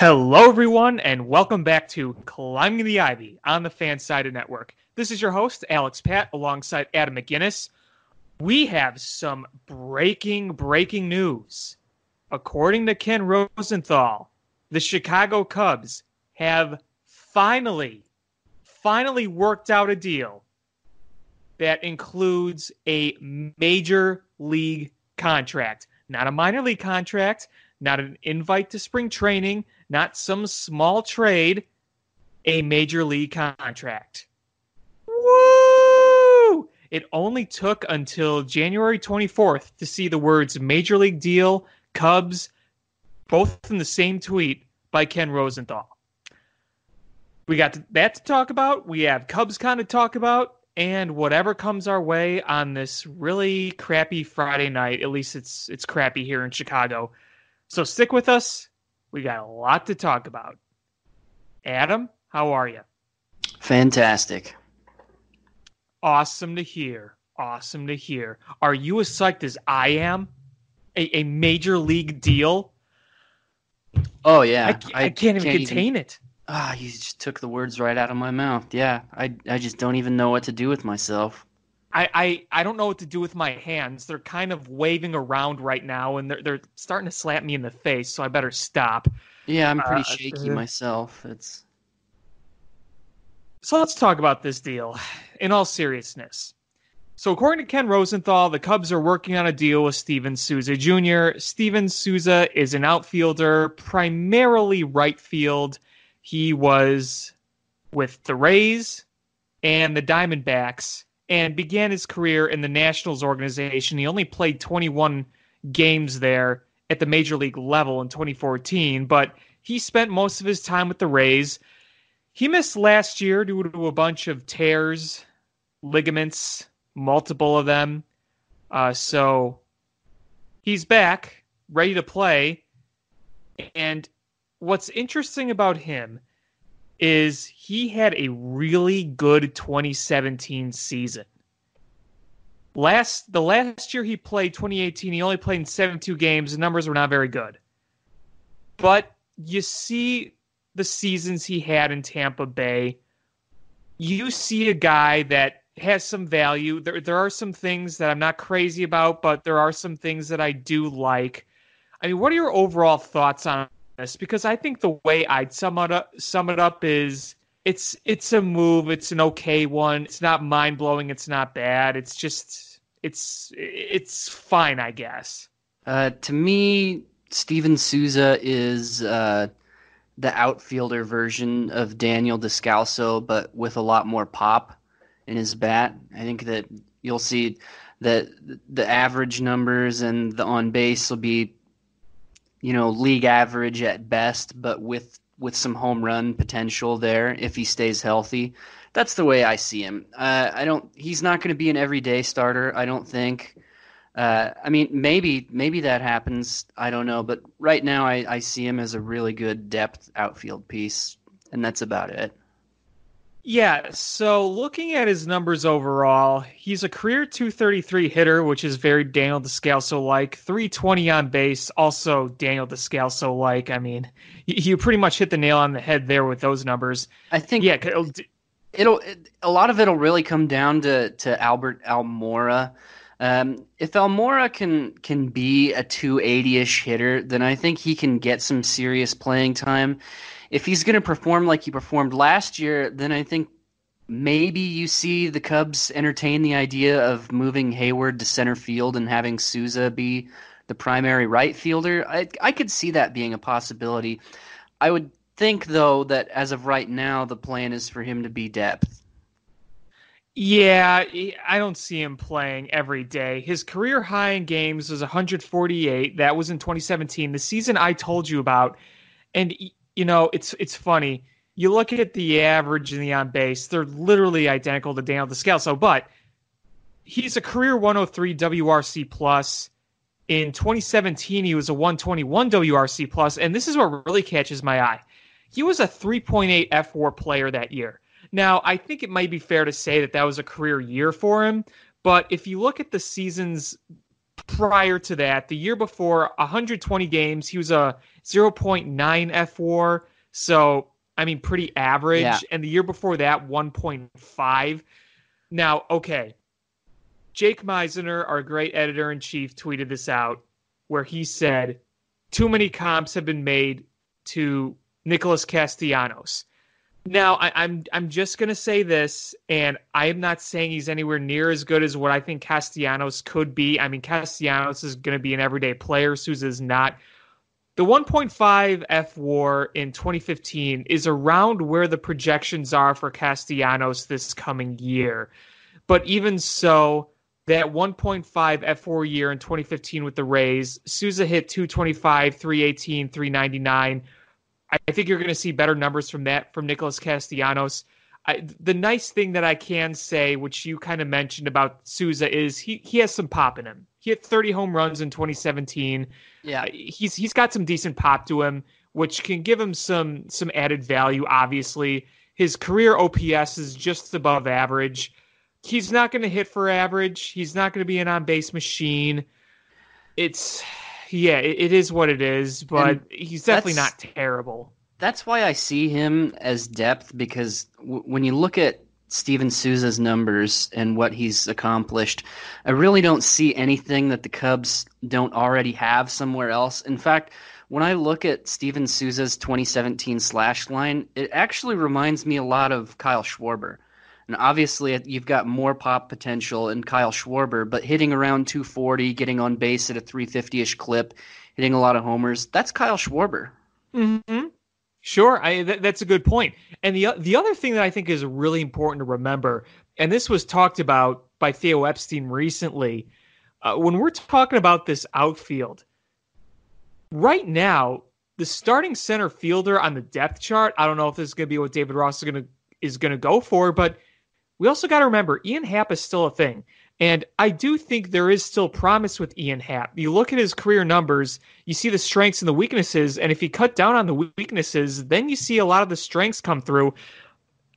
Hello, everyone, and welcome back to Climbing the Ivy on the Fansided Network. This is your host, Alex Pat, alongside Adam McGinnis. We have some breaking, breaking news. According to Ken Rosenthal, the Chicago Cubs have finally, finally worked out a deal that includes a major league contract. Not a minor league contract, not an invite to spring training, not some small trade, a major league contract. Woo! It only took until January 24th to see the words major league deal, Cubs, both in the same tweet by Ken Rosenthal. We got that to talk about. We have Cubs kind of talk about, and whatever comes our way on this really crappy Friday night. At least it's it's crappy here in Chicago. So stick with us. We got a lot to talk about. Adam, how are you? Fantastic. Awesome to hear. Awesome to hear. Are you as psyched as I am? A, a major league deal? Oh yeah, I, I, I can't, even contain even, it. Ah, you just took the words right out of my mouth. Yeah, I I just don't even know what to do with myself. I, I, I don't know what to do with my hands. They're kind of waving around right now, and they're they're starting to slap me in the face. So I better stop. Yeah, I'm pretty uh, shaky uh, myself. It's so let's talk about this deal in all seriousness. So according to Ken Rosenthal, the Cubs are working on a deal with Steven Souza Jr. Steven Souza is an outfielder, primarily right field. He was with the Rays and the Diamondbacks and began his career in the Nationals organization. He only played 21 games there at the major league level in 2014, but he spent most of his time with the Rays. He missed last year due to a bunch of tears, ligaments, multiple of them. Uh, so he's back, ready to play. And what's interesting about him is he had a really good 2017 season. Last the last year he played 2018, he only played in 72 games. The numbers were not very good. But you see the seasons he had in Tampa Bay. You see a guy that has some value. There there are some things that I'm not crazy about, but there are some things that I do like. I mean, what are your overall thoughts on because I think the way I'd sum it up sum it up is it's it's a move. It's an okay one. It's not mind blowing. It's not bad. It's just it's it's fine, I guess. Uh, to me, Steven Souza is uh, the outfielder version of Daniel Descalso, but with a lot more pop in his bat. I think that you'll see that the average numbers and the on base will be you know, league average at best, but with with some home run potential there if he stays healthy. That's the way I see him. Uh, I don't. He's not going to be an everyday starter. I don't think. Uh, I mean, maybe maybe that happens. I don't know, but right now I, I see him as a really good depth outfield piece, and that's about it. Yeah, so looking at his numbers overall, he's a career 233 hitter, which is very Daniel Descalso like. 320 on base, also Daniel Descalso like. I mean, you pretty much hit the nail on the head there with those numbers. I think yeah, it'll, it'll it, a lot of it'll really come down to to Albert Almora. Um, if Almora can can be a 280ish hitter, then I think he can get some serious playing time if he's going to perform like he performed last year, then I think maybe you see the Cubs entertain the idea of moving Heyward to center field and having Souza be the primary right fielder. I I could see that being a possibility. I would think though that as of right now the plan is for him to be depth. Yeah, I don't see him playing every day. His career high in games was 148. That was in 2017, the season I told you about. And you know, it's it's funny. You look at the average and the on base; they're literally identical to Daniel Descalso, but he's a career 103 WRC plus. In 2017, he was a 121 WRC plus, and this is what really catches my eye. He was a 3.8 fWAR player that year. Now, I think it might be fair to say that that was a career year for him, but if you look at the seasons prior to that. The year before, 120 games. He was a 0.9 fWAR. So, I mean, pretty average. Yeah. And the year before that, 1.5. Now, okay. Jake Meisner, our great editor in chief, tweeted this out where he said, Too many comps have been made to Nicholas Castellanos. Now, I, I'm I'm just gonna say this, and I am not saying he's anywhere near as good as what I think Castellanos could be. I mean, Castellanos is gonna be an everyday player. Souza is not. The 1.5 fWAR in 2015 is around where the projections are for Castellanos this coming year. But even so, that 1.5 fWAR year in 2015 with the Rays, Souza hit 225, 318, 399. I think you're going to see better numbers from that from Nicholas Castellanos. I, the nice thing that I can say, which you kind of mentioned about Souza, is he he has some pop in him. He hit 30 home runs in 2017. Yeah, he's he's got some decent pop to him, which can give him some some added value. Obviously, his career OPS is just above average. He's not going to hit for average. He's not going to be an on base machine. It's yeah, it, it is what it is, but And he's definitely not terrible. that's why I see him as depth because w- when you look at Steven Souza's numbers and what he's accomplished, I really don't see anything that the Cubs don't already have somewhere else. In fact, when I look at Steven Souza's 2017 slash line, it actually reminds me a lot of Kyle Schwarber. And obviously, you've got more pop potential in Kyle Schwarber, but hitting around 240, getting on base at a 350 ish clip, hitting a lot of homers, that's Kyle Schwarber. Mm-hmm. Sure, I, th- that's a good point. And the the other thing that I think is really important to remember, and this was talked about by Theo Epstein recently, uh, when we're talking about this outfield, right now the starting center fielder on the depth chart. I don't know if this is going to be what David Ross is going to is going to go for, but we also got to remember Ian Happ is still a thing. And I do think there is still promise with Ian Happ. You look at his career numbers, you see the strengths and the weaknesses, and if you cut down on the weaknesses, then you see a lot of the strengths come through.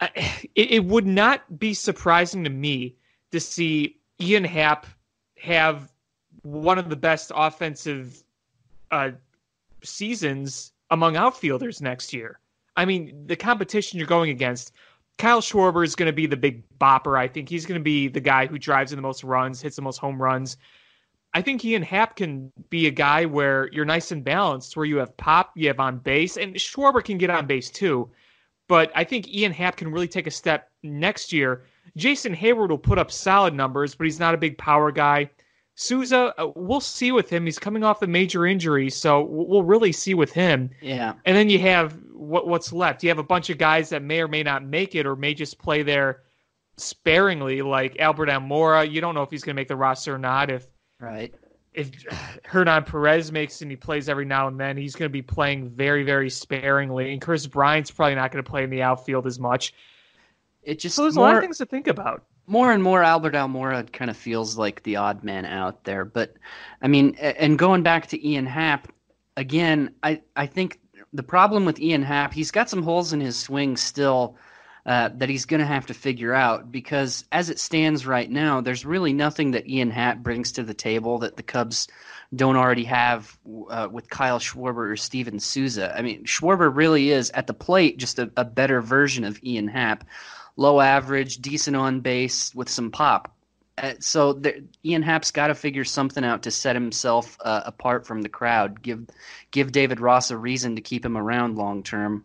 It, it would not be surprising to me to see Ian Happ have one of the best offensive uh, seasons among outfielders next year. I mean, the competition you're going against, Kyle Schwarber is going to be the big bopper. I think he's going to be the guy who drives in the most runs, hits the most home runs. I think Ian Happ can be a guy where you're nice and balanced, where you have pop, you have on base, and Schwarber can get on base too. But I think Ian Happ can really take a step next year. Jason Heyward will put up solid numbers, but he's not a big power guy. Souza, uh, we'll see with him. He's coming off a major injury, so we'll really see with him. Yeah. And then you have what what's left. You have a bunch of guys that may or may not make it, or may just play there sparingly, like Albert Almora. You don't know if he's going to make the roster or not. If Right. if Hernan Perez makes it and he plays every now and then, he's going to be playing very very sparingly. And Kris Bryant's probably not going to play in the outfield as much. It just So there's more, a lot of things to think about. More and more Albert Almora kind of feels like the odd man out there. But I mean, and going back to Ian Happ again, I I think the problem with Ian Happ, he's got some holes in his swing still. Uh, that he's going to have to figure out because as it stands right now, there's really nothing that Ian Happ brings to the table that the Cubs don't already have uh, with Kyle Schwarber or Steven Souza. I mean, Schwarber really is at the plate just a, a better version of Ian Happ. Low average, decent on base with some pop. Uh, so there, Ian Happ's got to figure something out to set himself uh, apart from the crowd. Give give David Ross a reason to keep him around long term.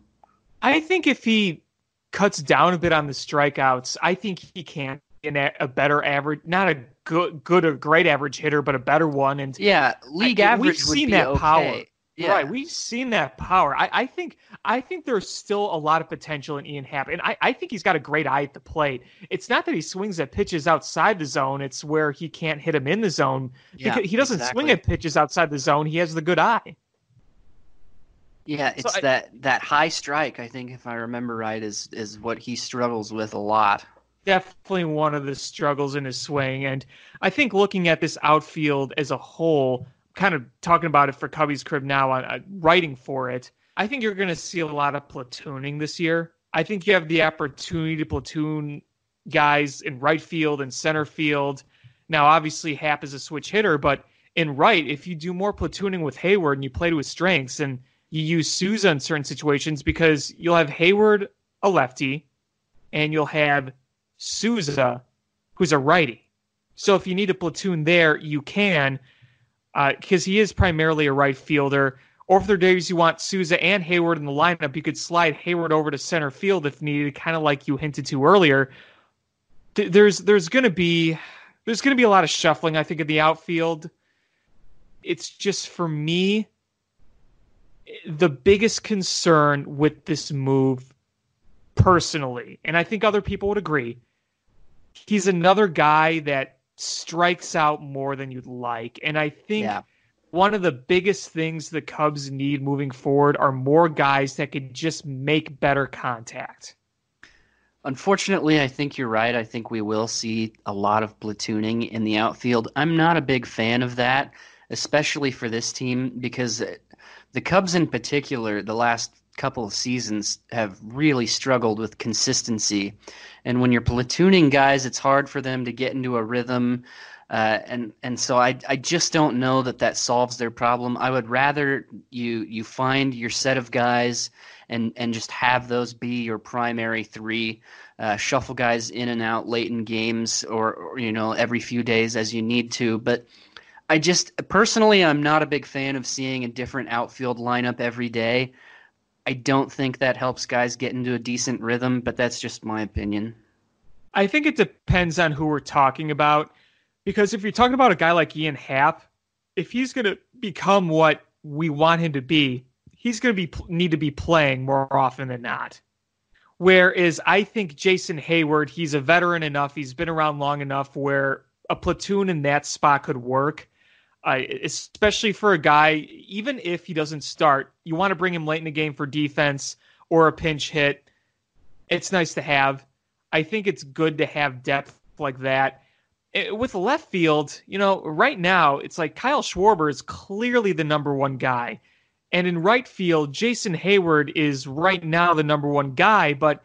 I think if he cuts down a bit on the strikeouts, I think he can be a, a better average, not a good, good or great average hitter, but a better one. And Yeah, league I- average we've seen that okay. power. Yeah. Right, we've seen that power. I, I think I think there's still a lot of potential in Ian Happ, and I, I think he's got a great eye at the plate. It's not that he swings at pitches outside the zone; it's where he can't hit him in the zone. Yeah, he doesn't exactly. swing at pitches outside the zone. He has the good eye. Yeah, it's I- that that high strike. I think, if I remember right, is is what he struggles with a lot. definitely one of the struggles in his swing. And I think looking at this outfield as a whole, kind of talking about it for Cubbies Crib now, on uh, writing for it, I think you're going to see a lot of platooning this year. I think you have the opportunity to platoon guys in right field and center field. Now, obviously, Happ is a switch hitter, but in right, if you do more platooning with Heyward and you play to his strengths and you use Souza in certain situations because you'll have Heyward a lefty and you'll have Souza who's a righty. So if you need a platoon there, you can because uh, he is primarily a right fielder. Or if there are days you want Souza and Heyward in the lineup, you could slide Heyward over to center field if needed, kind of like you hinted to earlier. There's there's going to be there's going to be a lot of shuffling, I think, in the outfield. It's just for me the biggest concern with this move personally, and I think other people would agree. He's another guy that strikes out more than you'd like, and I think. Yeah one of the biggest things the Cubs need moving forward are more guys that could just make better contact. Unfortunately, I think you're right. I think we will see a lot of platooning in the outfield. I'm not a big fan of that, especially for this team, because the Cubs in particular, the last couple of seasons, have really struggled with consistency. And when you're platooning guys, it's hard for them to get into a rhythm. Uh, and and so I I just don't know that that solves their problem. I would rather you you find your set of guys and and just have those be your primary three. Uh, shuffle guys in and out late in games or, or you know every few days as you need to. But I just personally I'm not a big fan of seeing a different outfield lineup every day. I don't think that helps guys get into a decent rhythm, but that's just my opinion. I think it depends on who we're talking about because if you're talking about a guy like Ian Happ, if he's going to become what we want him to be, he's going to be need to be playing more often than not. Whereas I think Jason Heyward, he's a veteran enough, he's been around long enough where a platoon in that spot could work. Especially for a guy, even if he doesn't start, you want to bring him late in the game for defense or a pinch hit. It's nice to have. I think it's good to have depth like that. Eh, with left field, you know, right now it's like Kyle Schwarber is clearly the number one guy. And in right field, Jason Heyward is right now the number one guy, but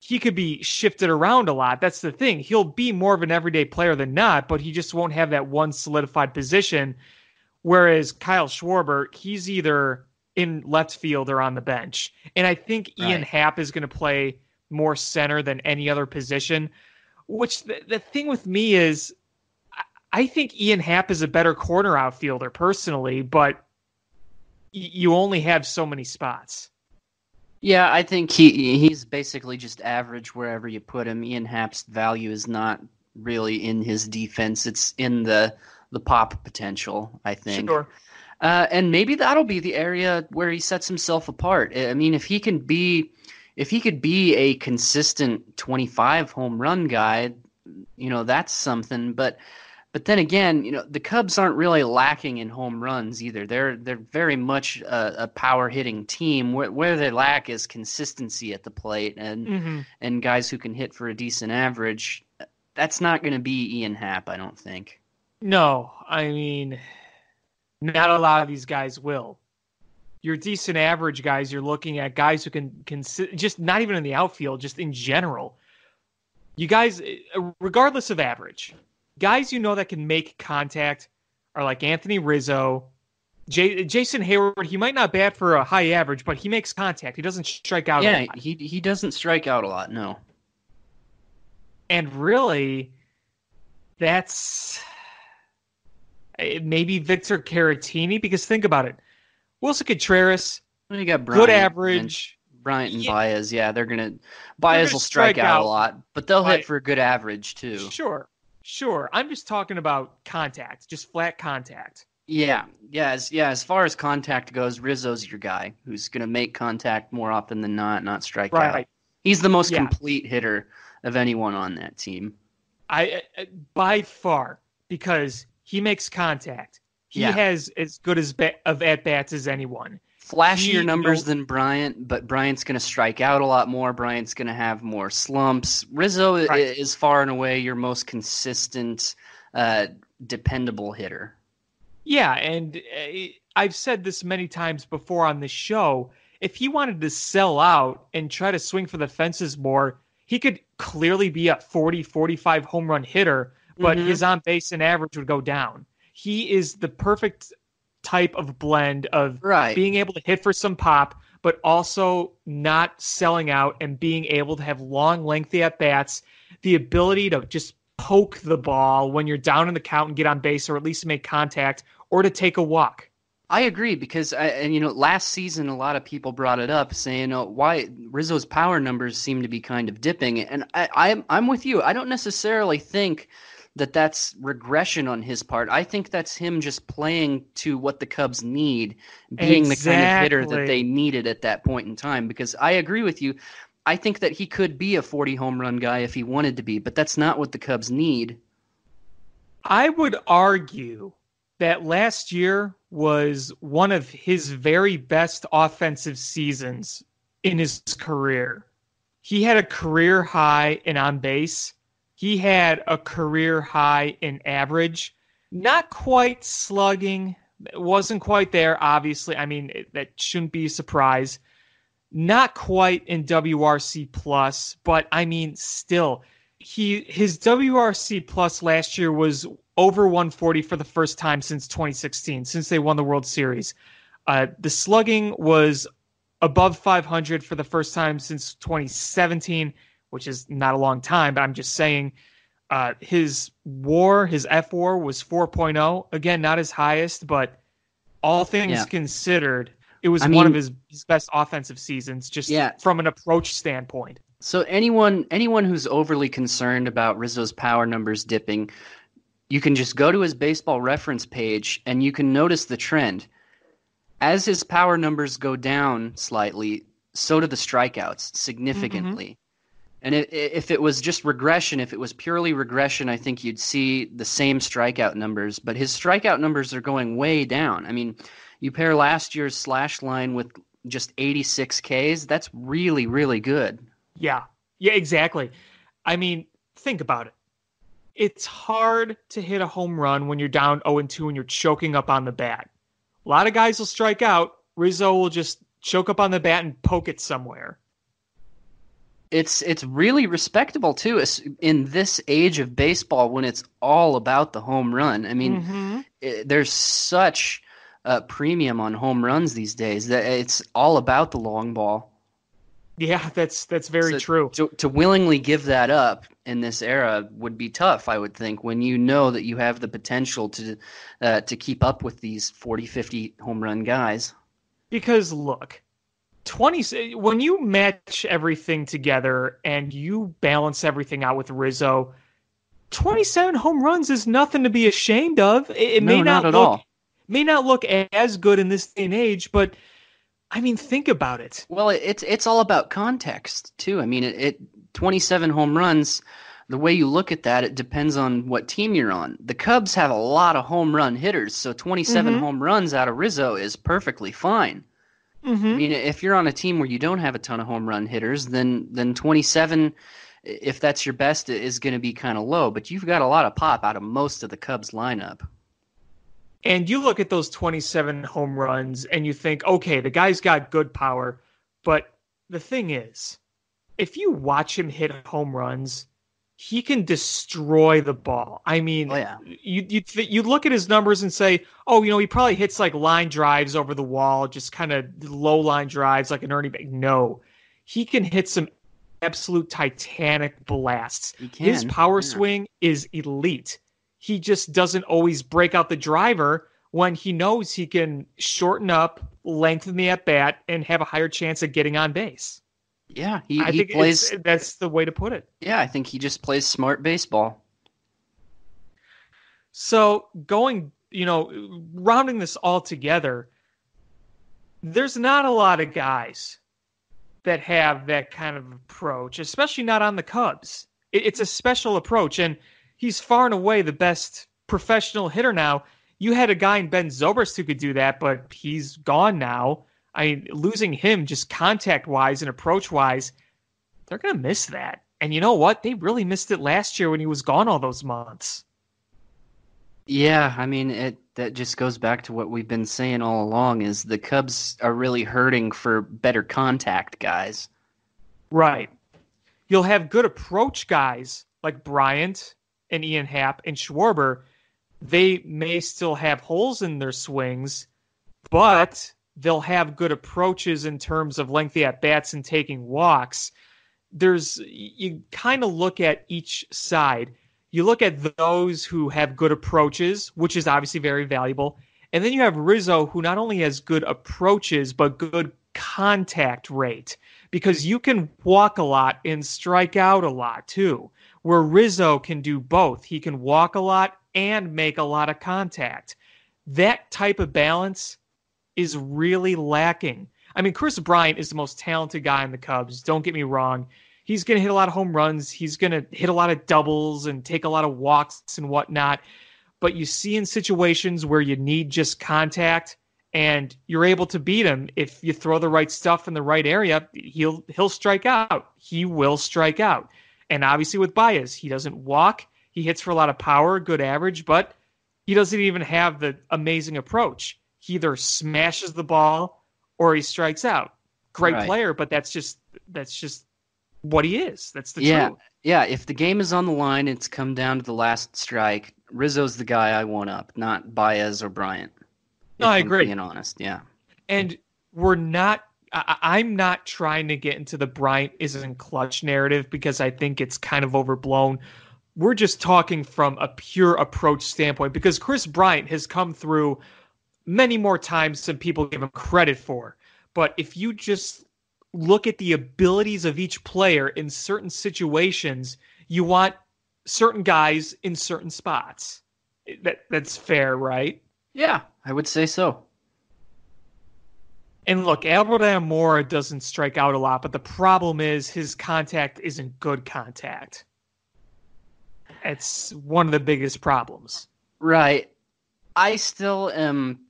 he could be shifted around a lot. That's the thing. He'll be more of an everyday player than not, but he just won't have that one solidified position. Whereas Kyle Schwarber, he's either in left field or on the bench. And I think right. Ian Happ is going to play more center than any other position. Which the, the thing with me is, I think Ian Happ is a better corner outfielder personally, but y- you only have so many spots. Yeah, I think he he's basically just average wherever you put him. Ian Happ's value is not really in his defense; it's in the the pop potential. I think. Sure. Uh, and maybe that'll be the area where he sets himself apart. I mean, if he can be if he could be a consistent 25 home run guy, you know, that's something. But but then again, you know, the Cubs aren't really lacking in home runs either. They're they're very much a, a power hitting team. Where, where they lack is consistency at the plate and mm-hmm. and guys who can hit for a decent average. That's not going to be Ian Happ, I don't think. No, I mean, not a lot of these guys will your decent average guys, you're looking at guys who can can just not even in the outfield, just in general. You guys, regardless of average, guys you know that can make contact are like Anthony Rizzo, J- Jason Heyward. He might not bat for a high average, but he makes contact. He doesn't strike out. Yeah, he he doesn't strike out a lot. No. And really, that's eh, maybe Victor Caratini because think about it Willson Contreras, you got Bryant good average. And Bryant and yeah. Baez, yeah, they're gonna Baez they're will strike, strike out, out, a lot, but they'll hit for a good average too. Sure, sure. I'm just talking about contact, just flat contact. Yeah, yeah, as, yeah. As far as contact goes, Rizzo's your guy who's gonna make contact more often than not, not strike right. out. He's the most yeah. complete hitter of anyone on that team. I uh, by far because he makes contact. He yeah. has as good as ba- of at bats as anyone. Flashier numbers than Bryant, but Bryant's going to strike out a lot more. Bryant's going to have more slumps. Rizzo right. is far and away your most consistent, uh, dependable hitter. Yeah, and uh, I've said this many times before on this show. If he wanted to sell out and try to swing for the fences more, he could clearly be a 40, 45 home run hitter, but mm-hmm. his on base and average would go down he is the perfect type of blend of Right. being able to hit for some pop, but also not selling out and being able to have long, lengthy at bats, the ability to just poke the ball when you're down in the count and get on base, or at least make contact, or to take a walk. I agree because I, and you know last season a lot of people brought it up saying oh, why Rizzo's power numbers seem to be kind of dipping and I, I'm I'm with you I don't necessarily think that that's regression on his part I think that's him just playing to what the Cubs need being the kind of hitter that they needed at that point in time because I agree with you I think that he could be a 40 home run guy if he wanted to be but that's not what the Cubs need I would argue that last year was one of his very best offensive seasons in his career. He had a career high in on base. He had a career high in average. Not quite slugging. Wasn't quite there, obviously. I mean, it- that shouldn't be a surprise. Not quite in WRC plus, but I mean, still, he his WRC plus last year was over 140 for the first time since 2016, since they won the World Series. Uh, the slugging was above 500 for the first time since 2017, which is not a long time, but I'm just saying uh, his WAR, his F WAR was 4.0. Again, not his highest, but all things Yeah. considered, it was I one of his, his best offensive seasons, just Yeah. from an approach standpoint. So anyone anyone who's overly concerned about Rizzo's power numbers dipping, you can just go to his baseball reference page and you can notice the trend. As his power numbers go down slightly, so do the strikeouts significantly. And i- i- if it was just regression, if it was purely regression, I think you'd see the same strikeout numbers. But his strikeout numbers are going way down. I mean, you pair last year's slash line with just 86 Ks, that's really, really good. Yeah. Yeah, exactly. I mean, think about it. It's hard to hit a home run when you're down 0 2 and you're choking up on the bat. A lot of guys will strike out. Rizzo will just choke up on the bat and poke it somewhere. It's it's really respectable too in this age of baseball when it's all about the home run. I mean, Mhm. i there's such a premium on home runs these days that it's all about the long ball. yeah, that's that's very So- true. To to willingly give that up in this era would be tough, I would think, when you know that you have the potential to uh, to keep up with these 40, 50 home run guys. Because look, 20 when you match everything together and you balance everything out with Rizzo, 27 home runs is nothing to be ashamed of. It, it No, may not, not at look all. may not look as good in this day and age, but I mean, think about it. Well, it's it's all about context too. I mean, it, it 27 home runs. The way you look at that, it depends on what team you're on. The Cubs have a lot of home run hitters, so 27 Mhm. home runs out of Rizzo is perfectly fine. I Mm-hmm. mean, if you're on a team where you don't have a ton of home run hitters, then then 27, if that's your best, is going to be kind of low. But you've got a lot of pop out of most of the Cubs lineup. And you look at those 27 home runs and you think, okay, the guy's got good power. But the thing is, if you watch him hit home runs, he can destroy the ball. I mean, Oh, yeah. you you th- you look at his numbers and say, oh, you know, he probably hits like line drives over the wall, just kind of low line drives like an Ernie. Bank. No, he can hit some absolute titanic blasts. His power yeah. swing is elite. He just doesn't always break out the driver when he knows he can shorten up, lengthen the at bat, and have a higher chance of getting on base. Yeah, he, I he think plays. that's the way to put it. Yeah, I think he just plays smart baseball. So going, you know, rounding this all together, there's not a lot of guys that have that kind of approach, especially not on the Cubs. It, it's a special approach, and he's far and away the best professional hitter now. You had a guy in Ben Zobrist who could do that, but he's gone now. I mean, losing him just contact wise and approach wise, they're going to miss that. And you know what? They really missed it last year when he was gone all those months. Yeah, I mean it. That just goes back to what we've been saying all along: is the Cubs are really hurting for better contact guys. Right. You'll have good approach guys like Bryant and Ian Happ and Schwarber, they may still have holes in their swings, but they'll have good approaches in terms of lengthy at bats and taking walks. There's you kind of look at each side. You look at those who have good approaches, which is obviously very valuable. And then you have Rizzo, who not only has good approaches, but good contact rate because you can walk a lot and strike out a lot too. Where Rizzo can do both. He can walk a lot and make a lot of contact. That type of balance is really lacking. I mean, Kris Bryant is the most talented guy in the Cubs. Don't get me wrong. He's going to hit a lot of home runs. He's going to hit a lot of doubles and take a lot of walks and whatnot. But you see in situations where you need just contact and you're able to beat him if you throw the right stuff in the right area, he'll he'll strike out. He will strike out. And obviously with Baez, he doesn't walk. He hits for a lot of power, good average, but he doesn't even have the amazing approach he either smashes the ball or he strikes out. Great right. player, but that's just that's just what he is. That's the yeah. truth. Yeah, if the game is on the line, it's come down to the last strike. Rizzo's the guy I want up, not Baez or Bryant. No, I agree. Being honest, yeah. And we're not. I, am not trying to get into the Bryant isn't clutch narrative because I think it's kind of overblown. We're just talking from a pure approach standpoint because Kris Bryant has come through many more times than people give him credit for. But if you just look at the abilities of each player in certain situations, you want certain guys in certain spots. That that's fair, right? Yeah, I would say so. And look, Albert Almora doesn't strike out a lot, but the problem is his contact isn't good contact. It's one of the biggest problems. Right. I still am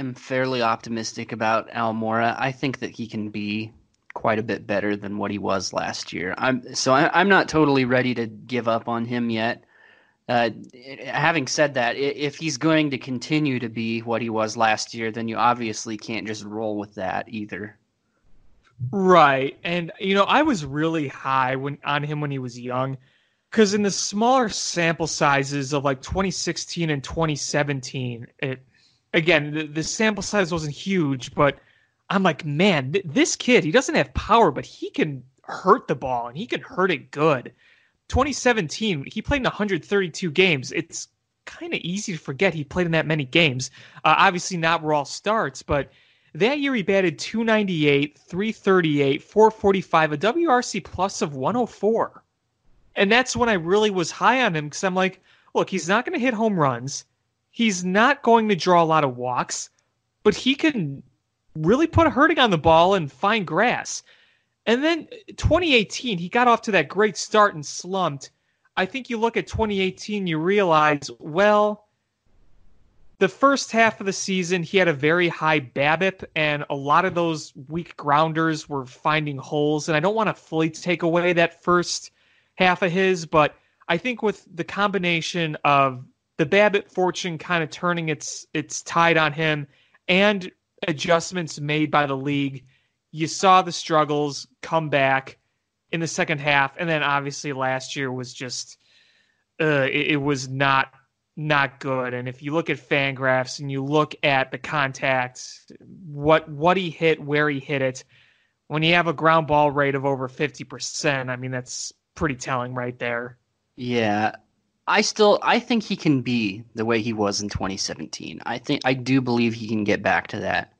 am fairly optimistic about Almora. I think that he can be quite a bit better than what he was last year. I'm so I, am not totally ready to give up on him yet. Uh, having said that, if he's going to continue to be what he was last year, then you obviously can't just roll with that either. Right, and you know I was really high when on him when he was young, because in the smaller sample sizes of like 2016 and 2017, it again, the, the, sample size wasn't huge, but I'm like, man, th- this kid, he doesn't have power, but he can hurt the ball and he can hurt it good. 2017, he played in 132 games. It's kind of easy to forget he played in that many games. Uh, obviously, not were all starts, but that year he batted 298, 338, 445, a WRC plus of 104. And that's when I really was high on him because I'm like, look, he's not going to hit home runs. He's not going to draw a lot of walks, but he can really put a hurting on the ball and find grass. And then 2018, he got off to that great start and slumped. I think you look at 2018, you realize, well, the first half of the season, he had a very high BABIP, and a lot of those weak grounders were finding holes. And I don't want to fully take away that first half of his, but I think with the combination of the BABIP fortune kind of turning its its tide on him and adjustments made by the league. You saw the struggles come back in the second half, and then obviously last year was just uh, it, it was not not good. And if you look at Fangraphs and you look at the contact, what what he hit, where he hit it, when you have a ground ball rate of over fifty percent, I mean that's pretty telling right there. Yeah, I still I think he can be the way he was in 2017. I think I do believe he can get back to that.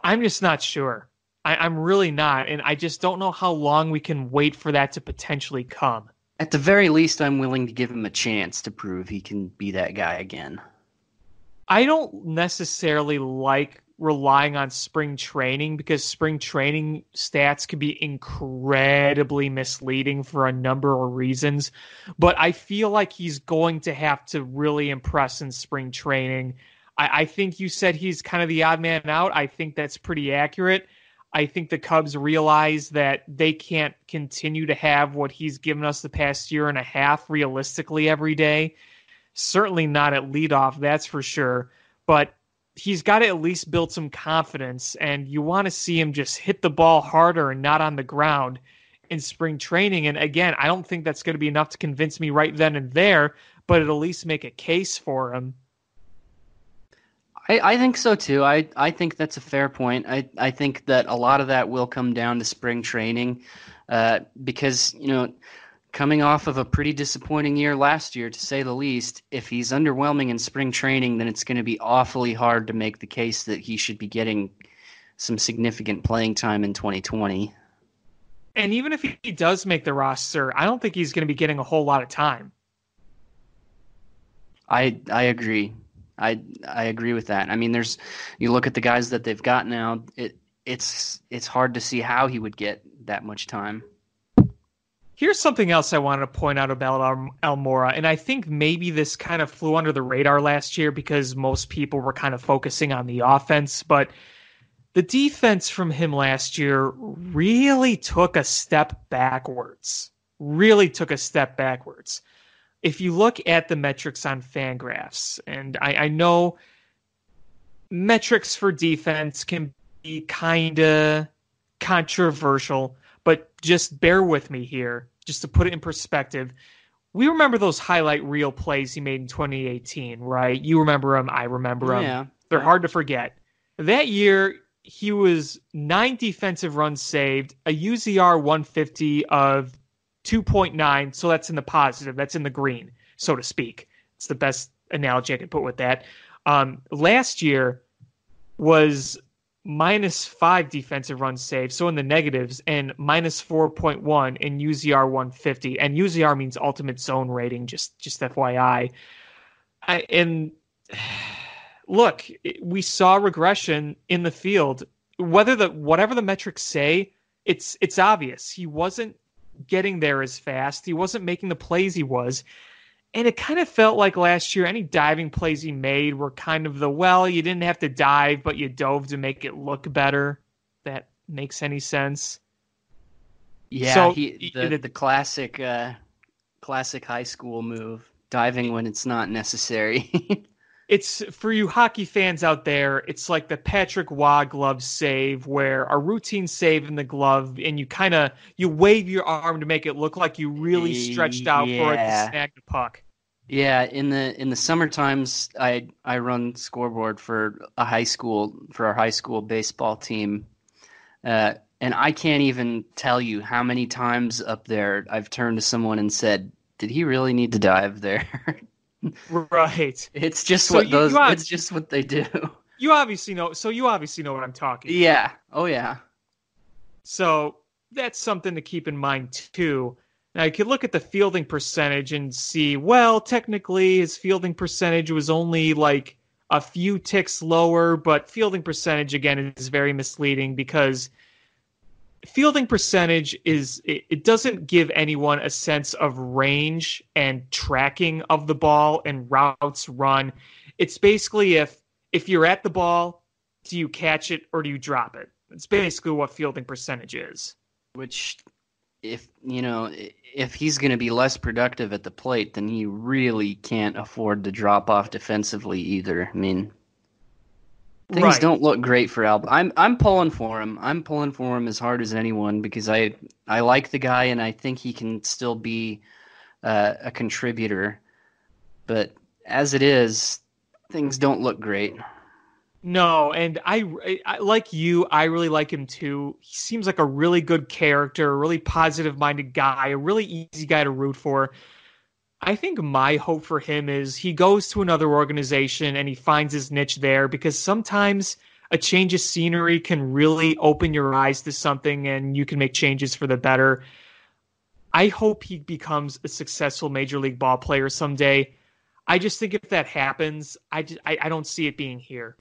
I'm just not sure. I, am really not, and I just don't know how long we can wait for that to potentially come. At the very least, I'm willing to give him a chance to prove he can be that guy again. I don't necessarily like relying on spring training because spring training stats could be incredibly misleading for a number of reasons. But I feel like he's going to have to really impress in spring training. I, I think you said he's kind of the odd man out. I think that's pretty accurate. I think the Cubs realize that they can't continue to have what he's given us the past year and a half realistically every day. Certainly not at leadoff, that's for sure. But he's got to at least build some confidence, and you want to see him just hit the ball harder and not on the ground. in spring training. And again, I don't think that's going to be enough to convince me right then and there, but it'll at least make a case for him. I, I think so too. I, I think that's a fair point. I, I think that a lot of that will come down to spring training uh, because, you know, coming off of a pretty disappointing year last year, to say the least, if he's underwhelming in spring training, then it's going to be awfully hard to make the case that he should be getting some significant playing time in 2020. And even if he does make the roster, I don't think he's going to be getting a whole lot of time. I I agree. I I agree with that. I mean, there's you look at the guys that they've got now. It it's it's hard to see how he would get that much time. Here's something else I wanted to point out about Almora, and I think maybe this kind of flew under the radar last year because most people were kind of focusing on the offense, but the defense from him last year really took a step backwards. Really took a step backwards if you look at the metrics on Fangraphs, and I, I know metrics for defense can be kind of controversial, but just bear with me here, just to put it in perspective. We remember those highlight reel plays he made in 2018, right? You remember them, I remember them. Yeah. They're hard to forget. That year, he was nine defensive runs saved, a UZR 150 of 2.9. So that's in the positive. That's in the green, so to speak. It's the best analogy I can put with that. Um, last year was minus five defensive runs saved, so in the negatives, and minus 4.1 in UZR 150. And UZR means ultimate zone rating, just just FYI. I, and look, we saw regression in the field. Whether the whatever the metrics say, it's it's obvious he wasn't getting there as fast. He wasn't making the plays he was. And it kind of felt like last year, any diving plays he made were kind of the well, you didn't have to dive, but you dove to make it look better. That makes any sense. Yeah, so, he, the, the classic, uh, classic high school move, diving when it's not necessary. it's for you hockey fans out there. It's like the Patrick Roy glove save, where a routine save in the glove, and you kind of you wave your arm to make it look like you really stretched out yeah. for it to snag the puck. Yeah, in the in the summer times, I I run scoreboard for a high school for our high school baseball team, uh, and I can't even tell you how many times up there I've turned to someone and said, "Did he really need to dive there?" Right. It's just so what you, those. You it's just what they do. You obviously know. So you obviously know what I'm talking. Yeah. About. Oh yeah. So that's something to keep in mind too. Now you could look at the fielding percentage and see. Well, technically, his fielding percentage was only like a few ticks lower, but fielding percentage again is very misleading because fielding percentage is it, it, doesn't give anyone a sense of range and tracking of the ball and routes run. It's basically if if you're at the ball do you catch it or do you drop it? It's basically what fielding percentage is. Which if you know if he's going to be less productive at the plate then he really can't afford to drop off defensively either. I mean Things right. don't look great for Alba. I'm I'm pulling for him. I'm pulling for him as hard as anyone because I I like the guy and I think he can still be uh, a contributor. But as it is, things don't look great. No, and I, I, like you. I really like him too. He seems like a really good character, a really positive-minded guy, a really easy guy to root for. I think my hope for him is he goes to another organization and he finds his niche there because sometimes a change of scenery can really open your eyes to something and you can make changes for the better. I hope he becomes a successful major league ball player someday. I just think if that happens, I, just, I, I don't see it being here.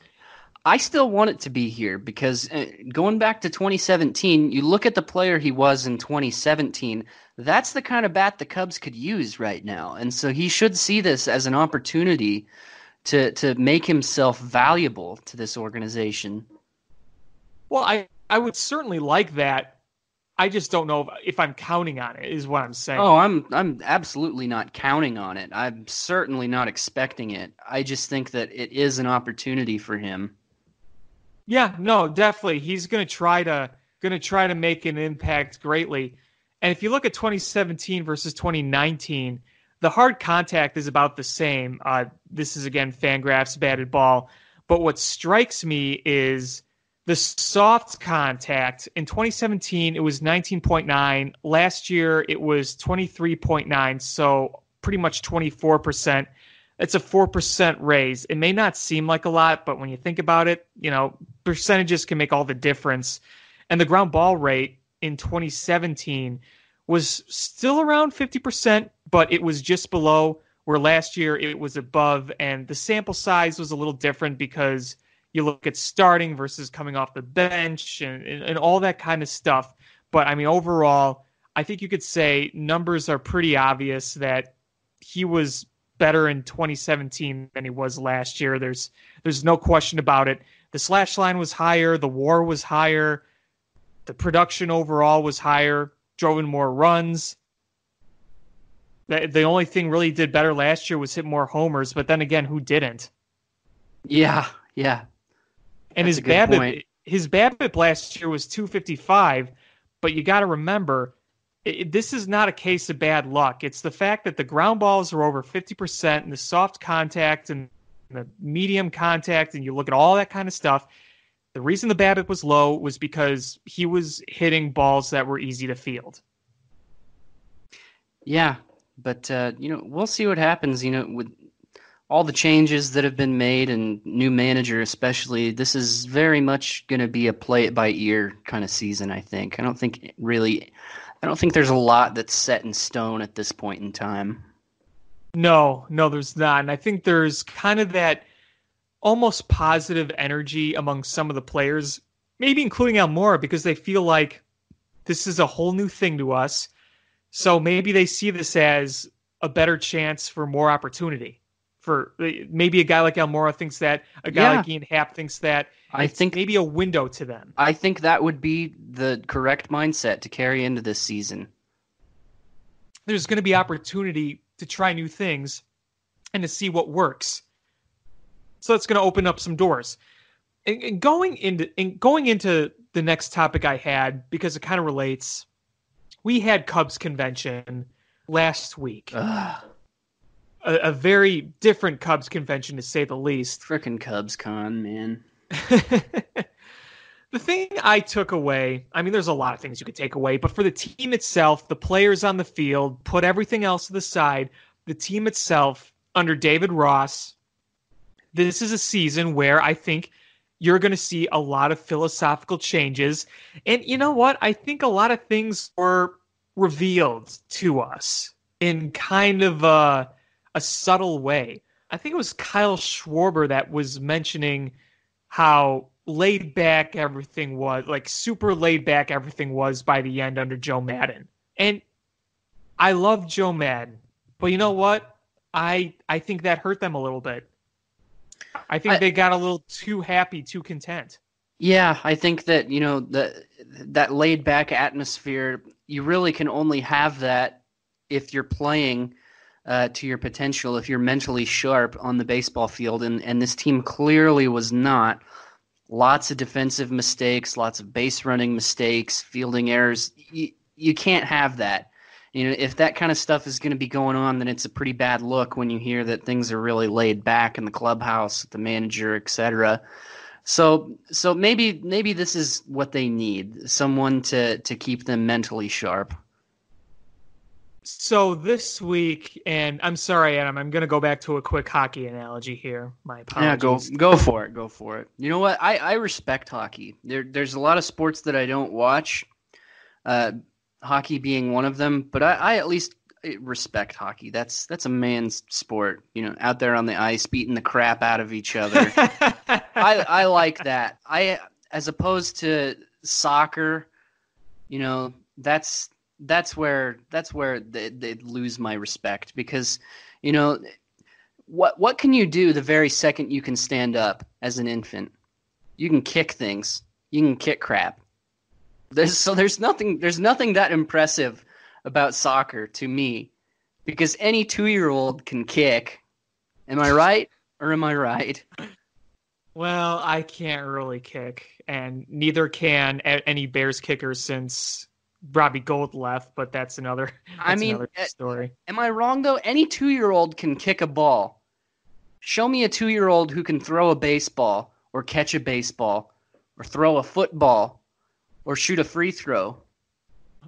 I still want it to be here because uh, going back to 2017, you look at the player he was in 2017, that's the kind of bat the Cubs could use right now. And so he should see this as an opportunity to to make himself valuable to this organization. Well, I I would certainly like that. I just don't know if, if I'm counting on it. Is what I'm saying. Oh, I'm I'm absolutely not counting on it. I'm certainly not expecting it. I just think that it is an opportunity for him. Yeah, no, definitely. He's going to try to going to try to make an impact greatly. And if you look at 2017 versus 2019, the hard contact is about the same. Uh, this is again Fangraphs batted ball. But what strikes me is the soft contact in 2017 it was 19.9 last year it was 23.9 so pretty much 24% it's a 4% raise. It may not seem like a lot but when you think about it you know percentages can make all the difference. And the ground ball rate in 2017 was still around 50% but it was just below where last year it was above. And the sample size was a little different because you look at starting versus coming off the bench and, and, and all that kind of stuff. But I mean, overall, I think you could say numbers are pretty obvious that he was better in 2017 than he was last year. There's there's no question about it. The slash line was higher, the WAR was higher, the production overall was higher, drove in more runs. The, the only thing really did better last year was hit more homers, but then again, who didn't? Yeah, yeah. And That's his BABIP, point. his BABIP last year was 255, but you got to remember, it, this is not a case of bad luck. It's the fact that the ground balls are over 50% and the soft contact and the medium contact, and you look at all that kind of stuff. The reason the BABIP was low was because he was hitting balls that were easy to field. Yeah, but uh, you know we'll see what happens. You know, with all the changes that have been made and new manager especially this is very much going to be a play it by ear kind of season i think i don't think really i don't think there's a lot that's set in stone at this point in time no no there's not and i think there's kind of that almost positive energy among some of the players maybe including almora because they feel like this is a whole new thing to us so maybe they see this as a better chance for more opportunity for maybe a guy like Almora thinks that, a guy yeah. like Ian Happ thinks that. I think maybe a window to them. I think that would be the correct mindset to carry into this season. There's going to be opportunity to try new things and to see what works. So that's going to open up some doors. And, and going into and going into the next topic I had because it kind of relates. We had Cubs convention last week. A, a very different Cubs convention to say the least. Frickin' Cubs con, man. the thing I took away, I mean, there's a lot of things you could take away, but for the team itself, the players on the field, put everything else to the side, the team itself, under David Ross, this is a season where I think you're going to see a lot of philosophical changes. And you know what? I think a lot of things were revealed to us in kind of a a subtle way. I think it was Kyle Schwarber that was mentioning how laid back everything was, like super laid back everything was by the end under Joe Maddon. And I love Joe Maddon, but you know what? I I think that hurt them a little bit. I think I, they got a little too happy, too content. Yeah, I think that you know that that laid back atmosphere. You really can only have that if you're playing uh, to your potential if you're mentally sharp on the baseball field, and, and this team clearly was not. Lots of defensive mistakes, lots of base running mistakes, fielding errors. You, you can't have that. You know, if that kind of stuff is going to be going on, then it's a pretty bad look when you hear that things are really laid back in the clubhouse, the manager, etc. So, so maybe maybe this is what they need: someone to to keep them mentally sharp. So this week, and I'm sorry, Adam, I'm going to go back to a quick hockey analogy here. My apologies. Yeah, go go for it. Go for it. You know what? I, I respect hockey. There, there's a lot of sports that I don't watch, uh, hockey being one of them. But I, I at least respect hockey. That's that's a man's sport. You know, out there on the ice, beating the crap out of each other. I I like that. I as opposed to soccer. You know, that's that's where that's where they, they lose my respect because you know what what can you do the very second you can stand up as an infant? You can kick things. You can kick crap. There's so there's nothing there's nothing that impressive about soccer to me because any 2-year-old can kick. Am i right or am i right? Well i can't really kick and neither can any bears kicker since Robbie Gould left, but that's another. That's I mean, another uh, story. Am I wrong though? Any two year old can kick a ball. Show me a two year old who can throw a baseball or catch a baseball or throw a football or shoot a free throw.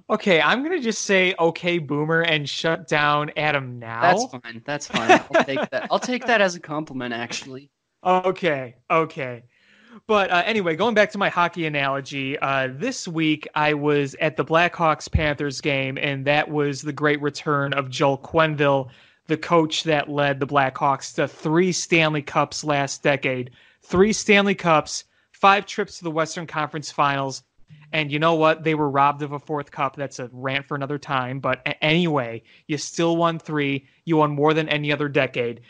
Okay, I'm gonna just say okay, boomer, and shut down Adam now. That's fine. That's fine. I'll take that. I'll take that as a compliment, actually. Okay, okay. But uh, anyway, going back to my hockey analogy, uh, this week I was at the Blackhawks Panthers game, and that was the great return of Joel Quenneville, the coach that led the Blackhawks to three Stanley Cups last decade. Three Stanley Cups, five trips to the Western Conference Finals. And you know what? They were robbed of a fourth cup. That's a rant for another time. But anyway, you still won three. You won more than any other decade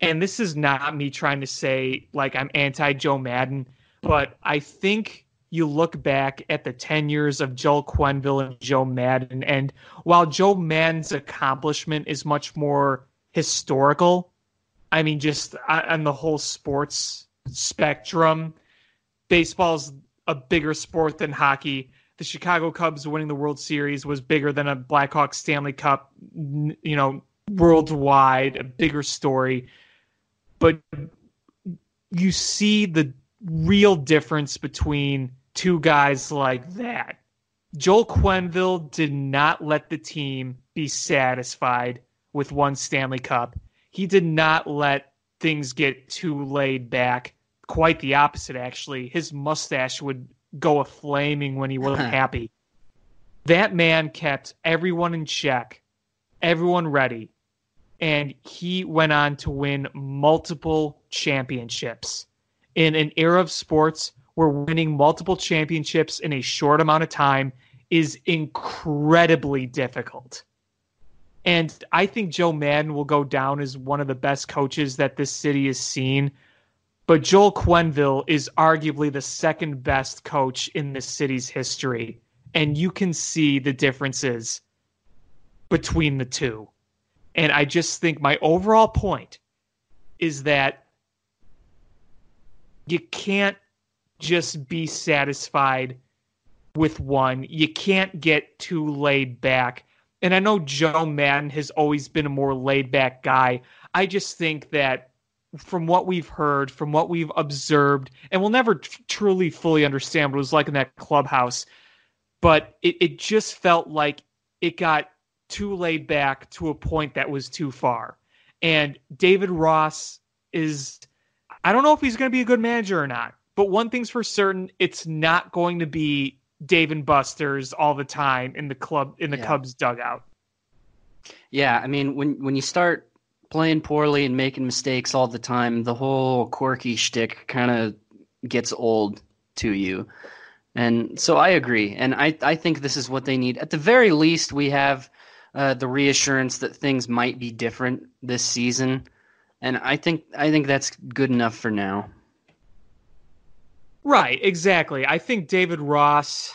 and this is not me trying to say like I'm anti Joe Maddon, but I think you look back at the 10 years of Joel Quenneville and Joe Maddon, and while Joe Maddon's accomplishment is much more historical, I mean, just on the whole sports spectrum, baseball's a bigger sport than hockey. The Chicago Cubs winning the World Series was bigger than a Blackhawks Stanley Cup, you know, worldwide, a bigger story but you see the real difference between two guys like that. Joel Quenneville did not let the team be satisfied with one Stanley Cup. He did not let things get too laid back. Quite the opposite, actually. His mustache would go a flaming when he wasn't uh-huh. happy. That man kept everyone in check, everyone ready and he went on to win multiple championships. In an era of sports where winning multiple championships in a short amount of time is incredibly difficult. And I think Joe Maddon will go down as one of the best coaches that this city has seen. But Joel Quenneville is arguably the second best coach in this city's history. And you can see the differences between the two. And I just think my overall point is that you can't just be satisfied with one. You can't get too laid back. And I know Joe Maddon has always been a more laid back guy. I just think that from what we've heard, from what we've observed, and we'll never t- truly fully understand what it was like in that clubhouse, but it, it just felt like it got too laid back to a point that was too far. And David Ross is, I don't know if he's going to be a good manager or not, but one thing's for certain, it's not going to be Dave and Buster's all the time in the club in the Yeah. Cubs dugout. Yeah, I mean, when when you start playing poorly and making mistakes all the time, the whole quirky shtick kind of gets old to you. And so I agree, and I I think this is what they need. At the very least, we have uh, the reassurance that things might be different this season, and I think I think that's good enough for now. Right, exactly. I think David Ross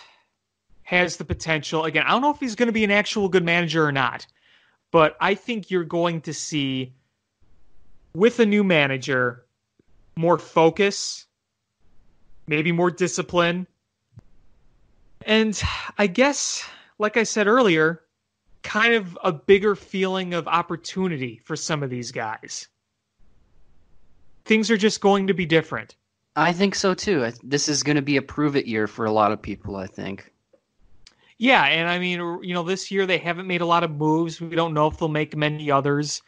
has the potential. Again, I don't know if he's going to be an actual good manager or not, but I think you're going to see with a new manager more focus, maybe more discipline. And I guess, like I said earlier, kind of a bigger feeling of opportunity for some of these guys. Things are just going to be different. I think so too. This is going to be a prove it year for a lot of people. I think. Yeah, and I mean, you know, this year they haven't made a lot of moves. We don't know if they'll make many others.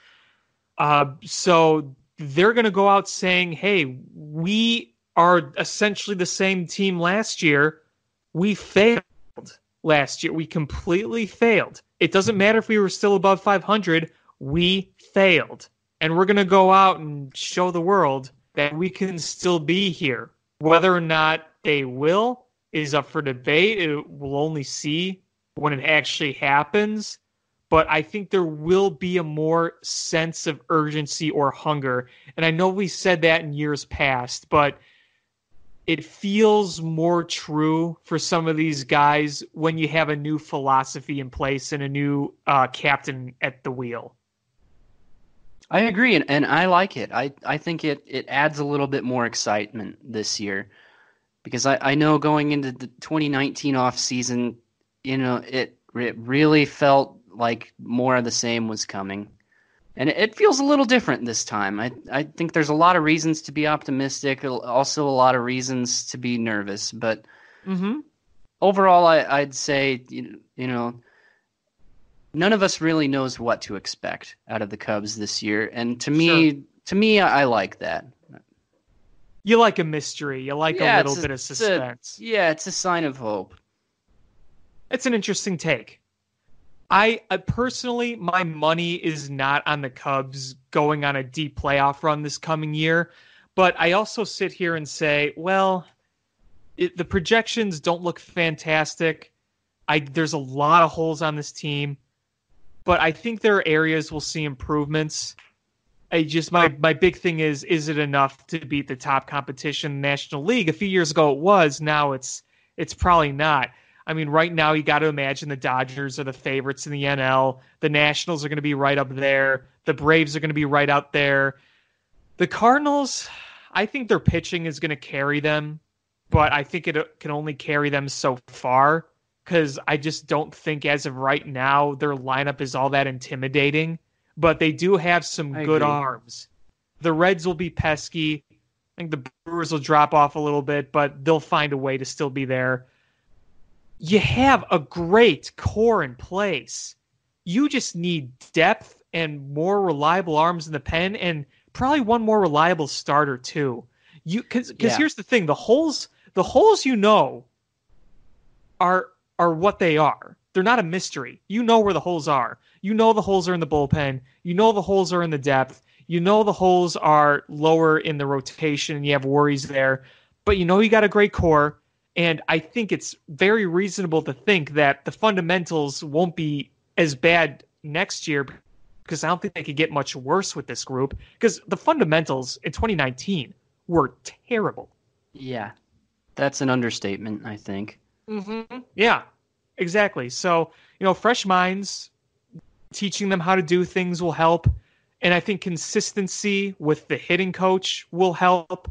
Uh, so they're going to go out saying, "Hey, we are essentially the same team last year. We failed last year. We completely failed. It doesn't matter if we were still above 500. We failed, and we're going to go out and show the world that we can still be here. Whether or not they will is up for debate. It, we'll only see when it actually happens. But I think there will be a more sense of urgency or hunger. And I know we said that in years past, but it feels more true for some of these guys when you have a new philosophy in place and a new uh, captain at the wheel. I agree, and, and I like it. I, I think it, it adds a little bit more excitement this year because I, I know going into the 2019 off season, you know, it it really felt like more of the same was coming. And it feels a little different this time. I I think there's a lot of reasons to be optimistic, also a lot of reasons to be nervous, but Mm-hmm. overall I I'd say you know none of us really knows what to expect out of the Cubs this year, and to me to me I, like that. You like a mystery. You like Yeah, a little a- bit of it's a- suspense. Yeah, it's a sign of hope. It's an interesting take. I, I personally, my money is not on the Cubs going on a deep playoff run this coming year, but I also sit here and say, well, it, the projections don't look fantastic. I there's a lot of holes on this team, but I think there are areas we'll see improvements. I just my my big thing is is it enough to beat the top competition in the National League? A few years ago it was, now it's it's probably not. I mean, right now you got to imagine the Dodgers are the favorites in the NL. The Nationals are going to be right up there. The Braves are going to be right out there. The Cardinals, I think their pitching is going to carry them, but I think it uh, can only carry them so far because I just don't think as of right now their lineup is all that intimidating. But they do have some I good agree. arms. The Reds will be pesky. I think the Brewers will drop off a little bit, but they'll find a way to still be there. You have a great core in place. You just need depth and more reliable arms in the pen, and probably one more reliable starter too. You because because Yeah. here's the thing: the holes the holes you know are are what they are. They're not a mystery. You know where the holes are. You know the holes are in the bullpen. You know the holes are in the depth. You know the holes are lower in the rotation. And you have worries there, but you know you got a great core. And I think it's very reasonable to think that the fundamentals won't be as bad next year because I don't think they could get much worse with this group because the fundamentals in 2019 were terrible. Yeah, that's an understatement, I think. Mm-hmm. Yeah, exactly. So, you know, fresh minds, teaching them how to do things will help. And I think consistency with the hitting coach will help.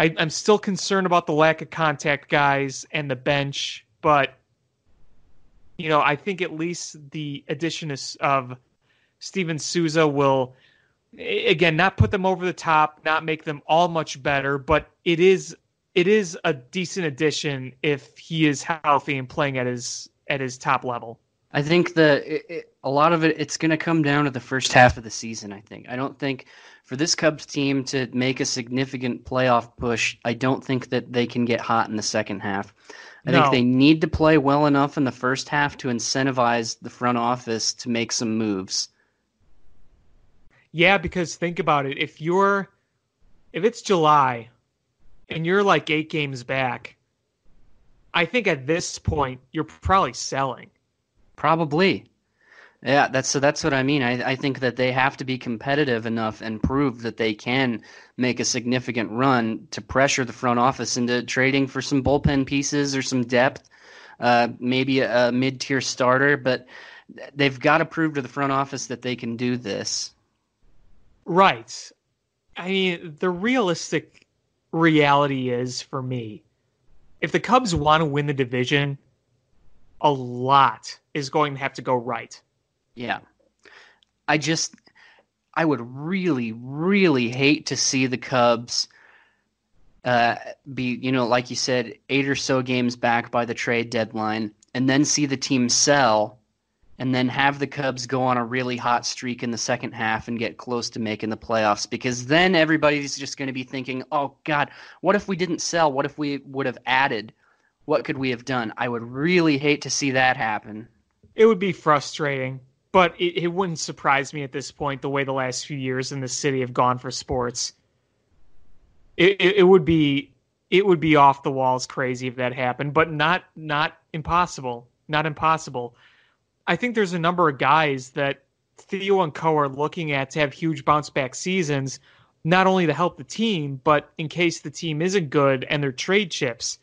I, I'm still concerned about the lack of contact guys and the bench, but, you know, I think at least the addition of, Steven Souza will, again, not put them over the top, not make them all much better, but it is it is a decent addition if he is healthy and playing at his at his top level. I think the it, a lot of it it's going to come down to the first half of the season. I think I don't think for this Cubs team to make a significant playoff push, I don't think that they can get hot in the second half. I No. think they need to play well enough in the first half to incentivize the front office to make some moves. Yeah, because think about it. If you're if it's July and you're like 8 games back, I think at this point you're probably selling. Probably. Yeah, that's so that's what I mean. I, I think that they have to be competitive enough and prove that they can make a significant run to pressure the front office into trading for some bullpen pieces or some depth, uh, maybe a, a mid-tier starter. But they've got to prove to the front office that they can do this. Right. I mean, the realistic reality is for me, if the Cubs want to win the division, a lot is going to have to go right. Yeah. I just I would really, really hate to see the Cubs uh, be, you know, like you said, eight or so games back by the trade deadline, and then see the team sell, and then have the Cubs go on a really hot streak in the second half and get close to making the playoffs. Because then everybody's just going to be thinking, oh, God, what if we didn't sell? What if we would have added? What could we have done? I would really hate to see that happen. It would be frustrating, but it, it wouldn't surprise me at this point the way the last few years in the city have gone for sports. It, it, it would be it would be off the walls crazy if that happened, but not not impossible. Not impossible. I think there's a number of guys that Theo and Co are looking at to have huge bounce back seasons, not only to help the team, but in case the team isn't good and their trade chips.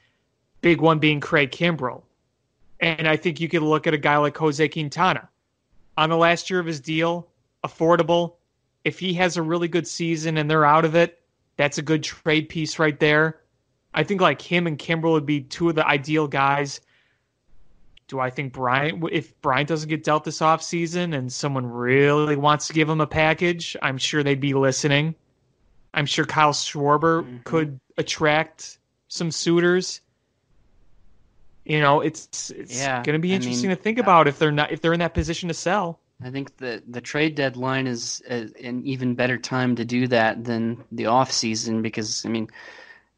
Big one being Craig Kimbrel. And I think you could look at a guy like Jose Quintana on the last year of his deal, affordable. If he has a really good season and they're out of it, that's a good trade piece right there. I think like him and Kimbrel would be two of the ideal guys. Do I think Bryant, if Bryant doesn't get dealt this offseason and someone really wants to give him a package, I'm sure they'd be listening. I'm sure Kyle Schwarber mm-hmm. could attract some suitors. You know, it's it's yeah, going to be interesting I mean, to think about if they're not if they're in that position to sell. I think the the trade deadline is a, an even better time to do that than the off season because I mean,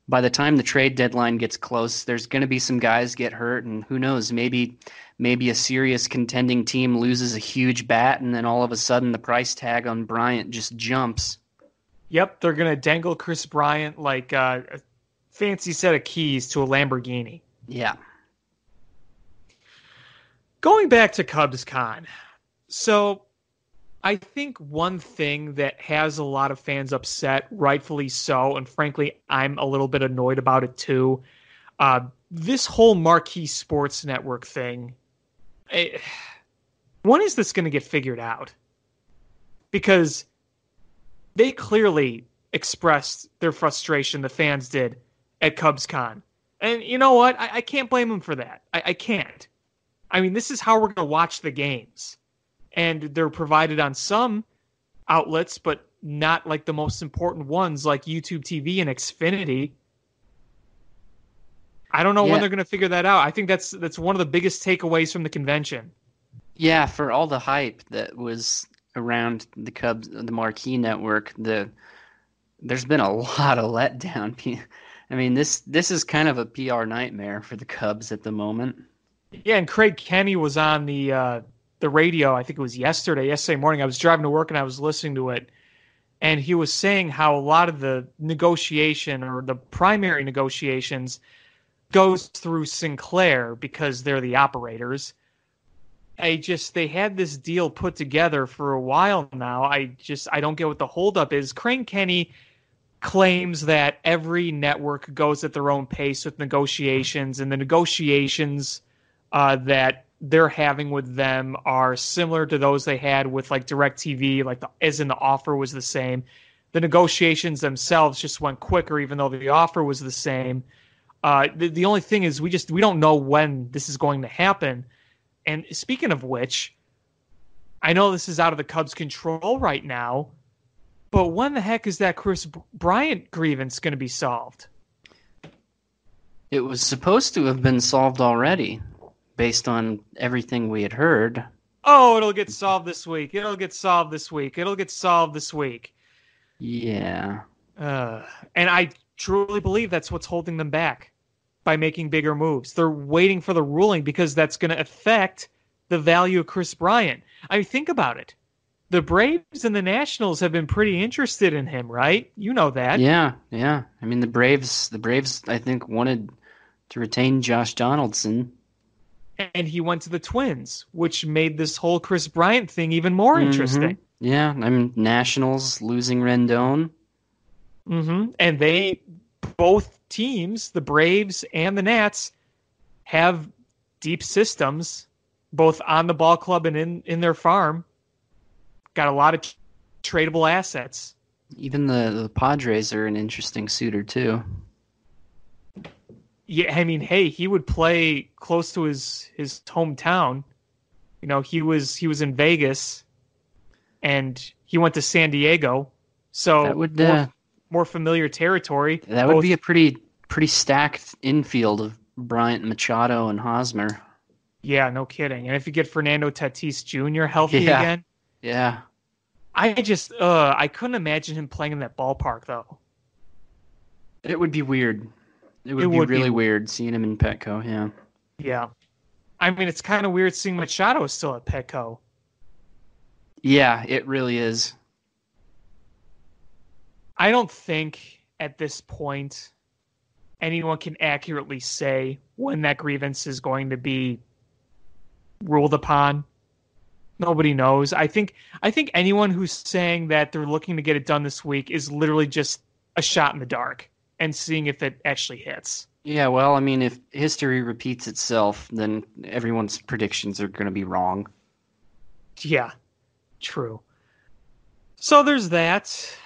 by the time the trade deadline gets close, there's going to be some guys get hurt, and who knows, maybe maybe a serious contending team loses a huge bat, and then all of a sudden the price tag on Bryant just jumps. Yep, they're going to dangle Kris Bryant like uh, a fancy set of keys to a Lamborghini. Yeah. Going back to Cubs Con. So I think one thing that has a lot of fans upset, rightfully so, and frankly, I'm a little bit annoyed about it too. Uh, this whole marquee sports network thing. It, eh, when is this going to get figured out? Because they clearly expressed their frustration, the fans did, at CubsCon. And you know what? I, I can't blame them for that. I, I can't. I mean, this is how we're going to watch the games. And they're provided on some outlets, but not like the most important ones like YouTube TV and Xfinity. I don't know yeah. when they're going to figure that out. I think that's that's one of the biggest takeaways from the convention. Yeah, for all the hype that was around the Cubs, the Marquee Network, the there's been a lot of letdown. I mean, this this is kind of a PR nightmare for the Cubs at the moment. Yeah, and Crane Kenney was on the uh, the radio. I think it was yesterday, yesterday morning. I was driving to work and I was listening to it, and he was saying how a lot of the negotiation or the primary negotiations goes through Sinclair because they're the operators. I just they had this deal put together for a while now. I just I don't get what the holdup is. Crane Kenney claims that every network goes at their own pace with negotiations, and the negotiations uh, that they're having with them are similar to those they had with like DirecTV, like the, as in the offer was the same. The negotiations themselves just went quicker, even though the offer was the same. Uh, the, the only thing is we just we don't know when this is going to happen. And speaking of which, I know this is out of the Cubs' control right now, but when the heck is that Kris Bryant grievance going to be solved? It was supposed to have been solved already based on everything we had heard. Oh, it'll get solved this week. It'll get solved this week. It'll get solved this week. Yeah. Uh, and I truly believe that's what's holding them back by making bigger moves. They're waiting for the ruling because that's going to affect the value of Kris Bryant. I mean, think about it. The Braves and the Nationals have been pretty interested in him, right? You know that. Yeah, yeah. I mean, the Braves, the Braves, I think wanted to retain Josh Donaldson and he went to the Twins, which made this whole Kris Bryant thing even more mm-hmm. interesting. Yeah, I mean Nationals losing Rendon. Mm-hmm. And they both teams, the Braves and the Nats, have deep systems, both on the ball club and in, in their farm. Got a lot of tradable assets. Even the, the Padres are an interesting suitor too yeah, I mean, hey, he would play close to his his hometown. You know, he was he was in Vegas, and he went to San Diego, so that would, more, uh, more familiar territory. That Both, would be a pretty pretty stacked infield of Bryant, Machado, and Hosmer. Yeah, no kidding. And if you get Fernando Tatis Jr. healthy yeah. again, yeah, I just uh I couldn't imagine him playing in that ballpark though. It would be weird. It would it be would really be... weird seeing him in Petco. Yeah. Yeah. I mean, it's kind of weird seeing Machado still at Petco. Yeah, it really is. I don't think at this point anyone can accurately say when that grievance is going to be ruled upon. Nobody knows. I think I think anyone who's saying that they're looking to get it done this week is literally just a shot in the dark and seeing if it actually hits. Yeah, well, I mean, if history repeats itself, then everyone's predictions are going to be wrong. Yeah, true. So there's that.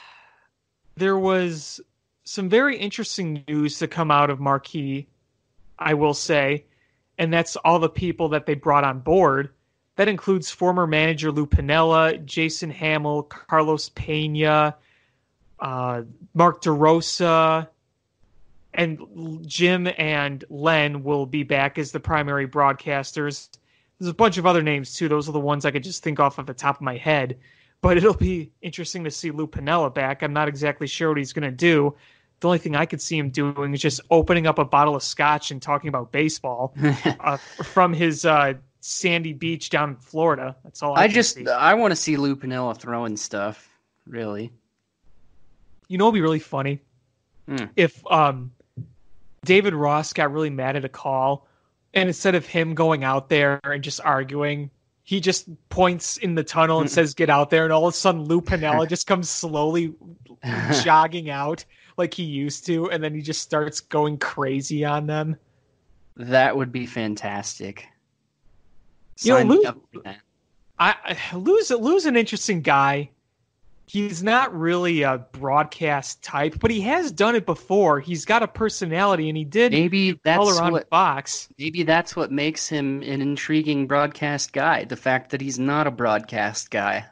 There was some very interesting news to come out of Marquee, I will say, and that's all the people that they brought on board. That includes former manager Lou Piniella, Jason Hammel, Carlos Pena, uh, Mark DeRosa, and Jim and Len will be back as the primary broadcasters. There's a bunch of other names too. Those are the ones I could just think off of the top of my head. But it'll be interesting to see Lou Piniella back. I'm not exactly sure what he's going to do. The only thing I could see him doing is just opening up a bottle of scotch and talking about baseball uh, from his uh, sandy beach down in Florida. That's all I, I just see. I want to see Lou Piniella throwing stuff. Really, You know, it'd be really funny Hmm. if um, David Ross got really mad at a call, and instead of him going out there and just arguing, he just points in the tunnel and says, "Get out there!" And all of a sudden, Lou Piniella just comes slowly jogging out like he used to, and then he just starts going crazy on them. that would be fantastic. You know, Sign Lou- up for that. I, I Lou's Lou's an interesting guy. He's not really a broadcast type, but he has done it before. He's got a personality, and he did Maybe that's color on what Fox. maybe that's what makes him an intriguing broadcast guy. The fact that he's not a broadcast guy.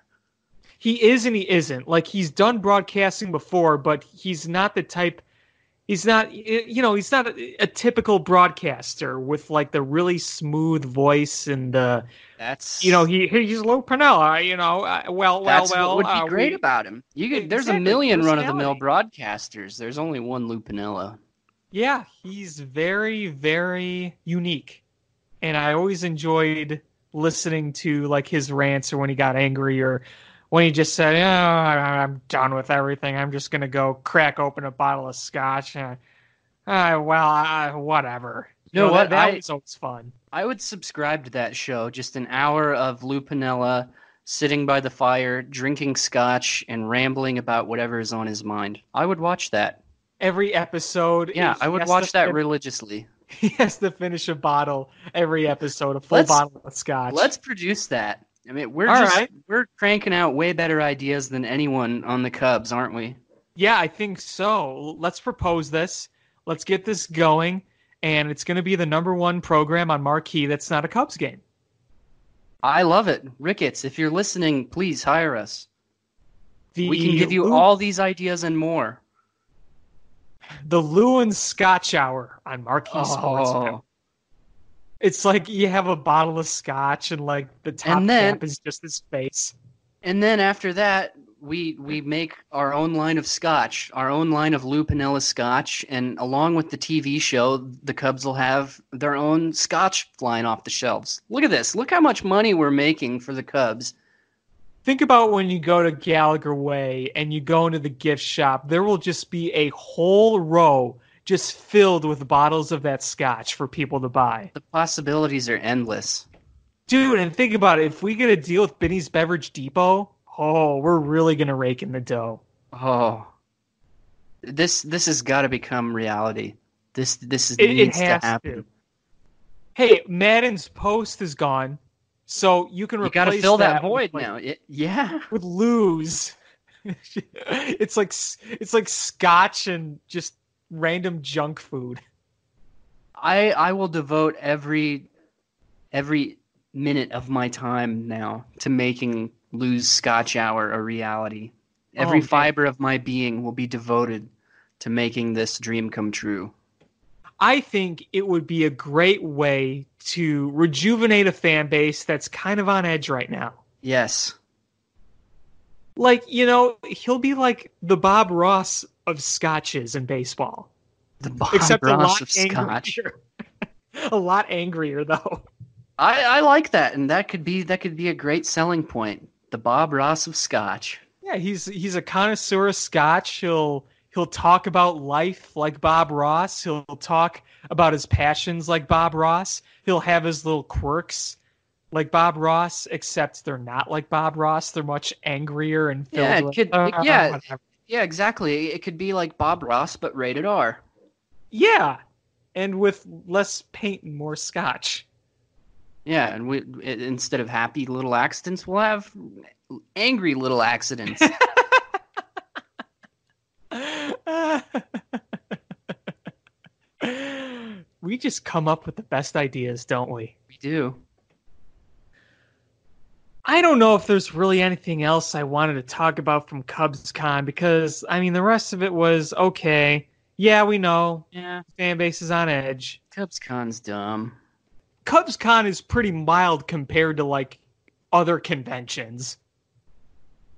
He is and he isn't. Like he's done broadcasting before, but he's not the type. He's not, you know, he's not a, a typical broadcaster with like the really smooth voice and the, That's you know, he he's Lou Piniella, you know. Uh, well, well, that's well. what would be uh, great we- about him. You could, there's a million run of the mill broadcasters. There's only one Lou Piniella. Yeah, he's very, very unique, and I always enjoyed listening to like his rants or when he got angry or when he just said, "Oh, I'm done with everything. I'm just gonna go crack open a bottle of scotch." Uh, uh, well, uh, whatever. You know that- what? That, I- was always fun. I would subscribe to that show. Just an hour of Lou Piniella sitting by the fire, drinking scotch, and rambling about whatever is on his mind. I would watch that. Every episode. Yeah, I would watch that fin- religiously. He has to finish a bottle every episode, a full Let's- bottle of scotch. Let's produce that. I mean, we're All just right. we're cranking out way better ideas than anyone on the Cubs, aren't we? Yeah, I think so. Let's propose this. Let's get this going, and it's going to be the number one program on Marquee that's not a Cubs game. I love it. Ricketts, if you're listening, please hire us. The We can give you all these ideas and more. the Lewin Scotch Hour on Marquee Sports. Oh. Network. It's like you have a bottle of scotch, and like the top And then- cap is just his face. And then after that, we we make our own line of scotch, our own line of Lou Piniella scotch, and along with the TV show, the Cubs will have their own scotch flying off the shelves. Look at this. Look how much money we're making for the Cubs. Think about when you go to Gallagher Way and you go into the gift shop. There will just be a whole row just filled with bottles of that scotch for people to buy. The possibilities are endless. Dude, and think about it. If we get a deal with Binny's Beverage Depot, oh, we're really gonna rake in the dough. Oh. This this has got to become reality. This this is, It, it needs has to happen. to. Hey, Maddon's post is gone, so you can You replace got to fill that, with, void like, now. It, yeah. with lose. it's like it's like scotch and just random junk food. I I will devote every every minute of my time now to making Lou's Scotch Hour a reality. Oh, Every Oh, man. fiber of my being will be devoted to making this dream come true. I think it would be a great way to rejuvenate a fan base that's kind of on edge right now. Yes. Like, you know, he'll be like the Bob Ross of scotches in baseball. The Bob Except a Ross lot of Scotch. a lot angrier though. I, I like that, and that could be that could be a great selling point. The Bob Ross of Scotch. Yeah, he's he's a connoisseur of scotch. He'll he'll talk about life like Bob Ross. He'll talk about his passions like Bob Ross. He'll have his little quirks like Bob Ross, except they're not like Bob Ross. They're much angrier and filled Yeah, with, could- "Uh, yeah. whatever." Yeah, exactly. It could be like Bob Ross, but rated R. yeah, and with less paint and more scotch. Yeah, and we instead of happy little accidents, we'll have angry little accidents. we just come up with the best ideas, don't we? We do. I don't know if there's really anything else I wanted to talk about from Cubs Con because I mean the rest of it was okay. Yeah, we know. Yeah. Fan base is on edge. Cubs Con's dumb. Cubs Con is pretty mild compared to like other conventions.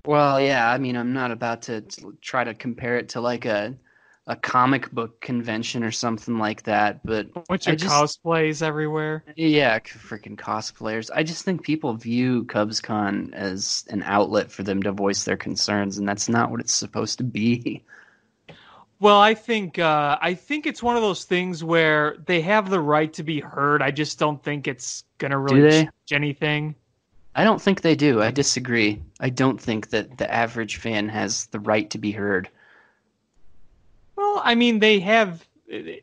Well, yeah, I mean, I'm not about to t- try to compare it to like a a comic book convention or something like that, but of just- cosplays everywhere. yeah, freaking cosplayers. I just think people view Cubs Con as an outlet for them to voice their concerns, and that's not what it's supposed to be. Well, I think uh, I think it's one of those things where they have the right to be heard. I just don't think it's gonna really change anything. I don't think they do. I disagree. I don't think that the average fan has the right to be heard. Well, I mean, they have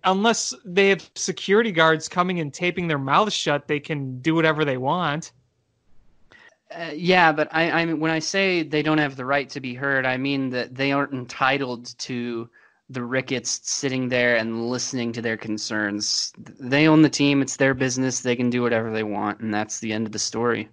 unless they have security guards coming and taping their mouths shut, they can do whatever they want. Uh, yeah, but I, I mean, when I say they don't have the right to be heard, I mean that they aren't entitled to the Ricketts sitting there and listening to their concerns. They own the team; it's their business. They can do whatever they want, and that's the end of the story.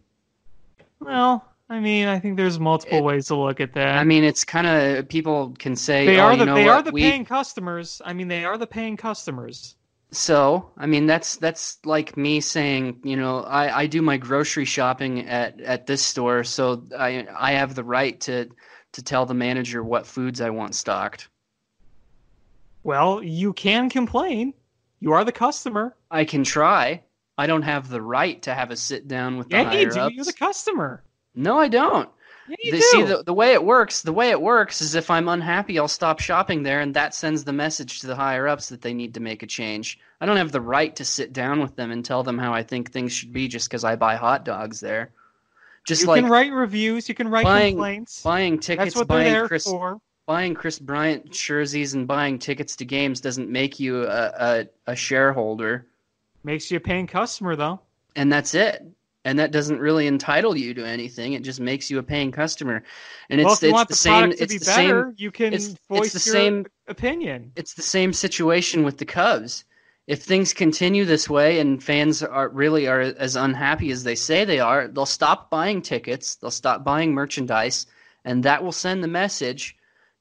Well, I mean, I think there's multiple It- ways to look at that. I mean, it's kind of people can say they oh, are you the know they what? are the we, paying customers. I mean, they are the paying customers. So, I mean, that's that's like me saying, you know, I, I do my grocery shopping at, at this store, so I I have the right to to tell the manager what foods I want stocked. Well, you can complain. You are the customer. I can try. I don't have the right to have a sit down with the Yeah, you higher do. ups. You're the customer. No, I don't. Yeah, you The- do. see the, the way it works the way it works is if i'm unhappy i'll stop shopping there and that sends the message to the higher ups that they need to make a change i don't have the right to sit down with them and tell them how i think things should be just because i buy hot dogs there just you like can write reviews. You can write buying- complaints. buying tickets That's what they're there chris for. Buying kris bryant jerseys and buying tickets to games doesn't make you a, a, a shareholder Makes you a paying customer, though. and that's it and that doesn't really entitle you to anything it just makes you a paying customer and well, it's, it's the, the, same it's be the better, same you can it's- it's voice the your same- opinion. it's the same situation with the Cubs. If things continue this way and fans are really are as unhappy as they say they are, they'll stop buying tickets, they'll stop buying merchandise, and that will send the message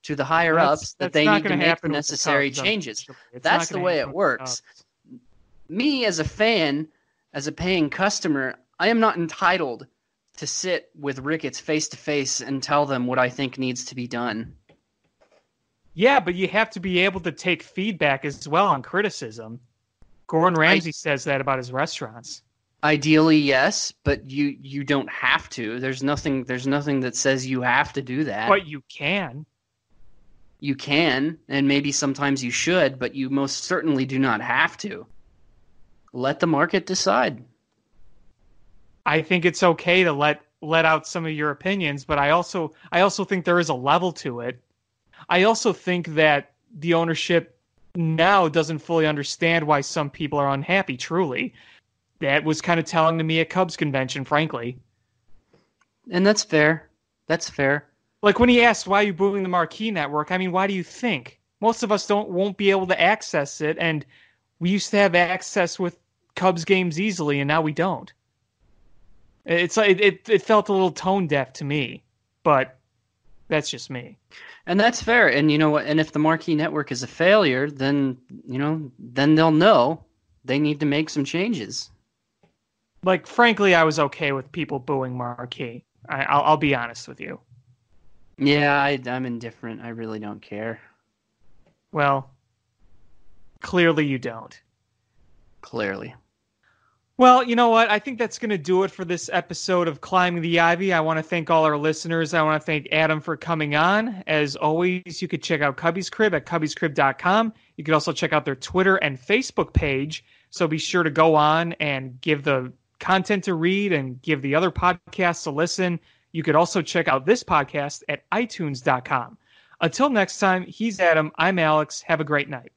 to the higher That's- ups that they need to make the with the necessary changes. That's the way it works. Me as a fan, as a paying customer, I am not entitled to sit with Ricketts face to face and tell them what I think needs to be done. Yeah, but you have to be able to take feedback as well on criticism. Gordon Ramsay says that about his restaurants. Ideally, yes, but you you don't have to. There's nothing there's nothing that says you have to do that. But you can. You can, and maybe sometimes you should, but you most certainly do not have to. Let the market decide. I think it's okay to let let out some of your opinions, but I also I also think there is a level to it. I also think that the ownership now doesn't fully understand why some people are unhappy. Truly, that was kind of telling to me at Cubs convention, frankly. And that's fair. That's fair. Like when he asked why are you booing the Marquee Network, I mean, why do you think most of us don't won't be able to access it? And we used to have access with Cubs games easily, and now we don't. It's like it it felt a little tone deaf to me, but that's just me. And that's fair. And you know what? And if the Marquee Network is a failure, then you know, then they'll know they need to make some changes. Like frankly, I was okay with people booing Marquee. I, I'll, I'll be honest with you. Yeah, I, I'm indifferent. I really don't care. Well, clearly you don't. Clearly. Well, you know what? I think that's going to do it for this episode of Climbing the Ivy. I want to thank all our listeners. I want to thank Adam for coming on. As always, you could check out Cubbies Crib at cubbiescrib.com. You could also check out their Twitter and Facebook page. So be sure to go on and give the content to read and give the other podcasts a listen. You could also check out this podcast at itunes.com. Until next time, he's Adam. I'm Alex. Have a great night.